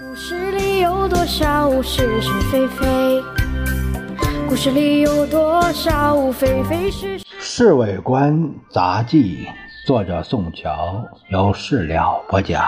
故事里有多少是是非非？故事里有多少非非是是？《侍卫官杂记》作者宋乔，由事了不讲。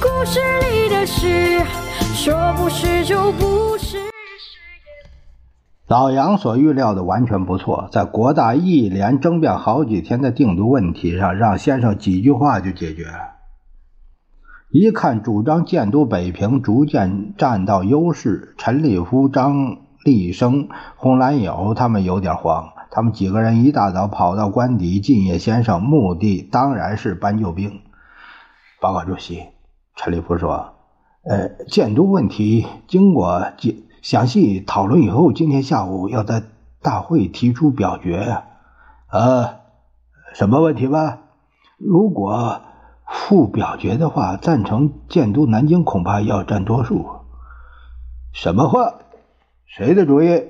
故事里的事，说不是就不是。老杨所预料的完全不错，在国大一连争辩好几天的定都问题上，让先生几句话就解决了。一看主张建都北平逐渐占到优势，陈立夫、张立生、洪兰友他们有点慌。他们几个人一大早跑到官邸进叶先生，目的当然是搬救兵。报告主席，陈立夫说：“呃，建都问题经过详详细讨论以后，今天下午要在大会提出表决。呃，什么问题吧？如果……”复表决的话，赞成建都南京恐怕要占多数。什么话？谁的主意？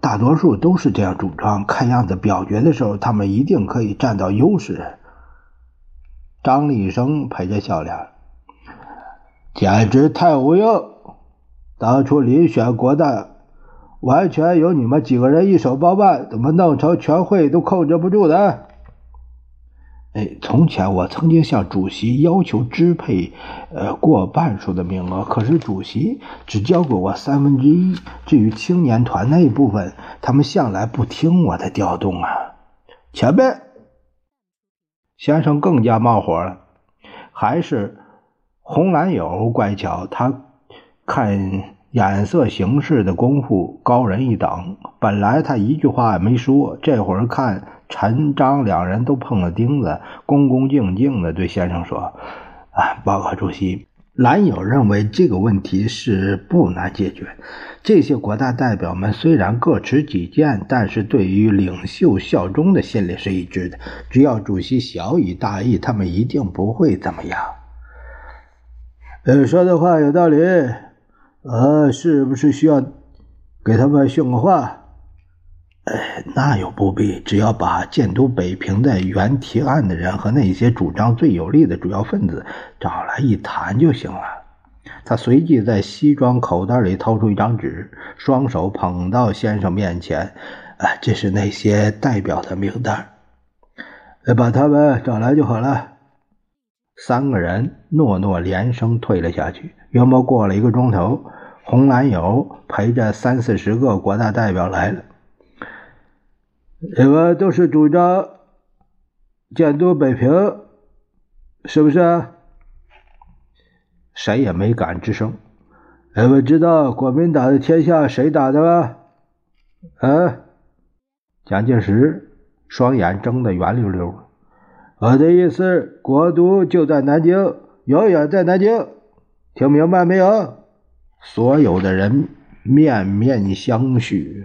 大多数都是这样主张。看样子表决的时候，他们一定可以占到优势。张立生陪着笑脸，简直太无用！当初遴选国大，完全由你们几个人一手包办，怎么弄成全会都控制不住的？哎，从前我曾经向主席要求支配，呃，过半数的名额，可是主席只交给我三分之一。至于青年团那一部分，他们向来不听我的调动啊。前辈，先生更加冒火了，还是红蓝友乖巧，他看眼色行事的功夫高人一等。本来他一句话也没说，这会儿看。陈章两人都碰了钉子，恭恭敬敬地对先生说：“啊，报告主席，蓝友认为这个问题是不难解决。这些国大代表们虽然各持己见，但是对于领袖效忠的心理是一致的。只要主席小以大义，他们一定不会怎么样。”呃，说的话有道理。呃，是不是需要给他们训个话？哎，那又不必，只要把建都北平的原提案的人和那些主张最有利的主要分子找来一谈就行了。他随即在西装口袋里掏出一张纸，双手捧到先生面前。啊，这是那些代表的名单，把他们找来就好了。三个人诺诺连声退了下去。约莫过了一个钟头，红蓝友陪着三四十个国大代表来了。你们都是主张建都北平，是不是？谁也没敢吱声。你们知道国民党的天下谁打的吗？啊？蒋介石双眼睁得圆溜溜。我的意思，国都就在南京，永远在南京。听明白没有？所有的人面面相觑。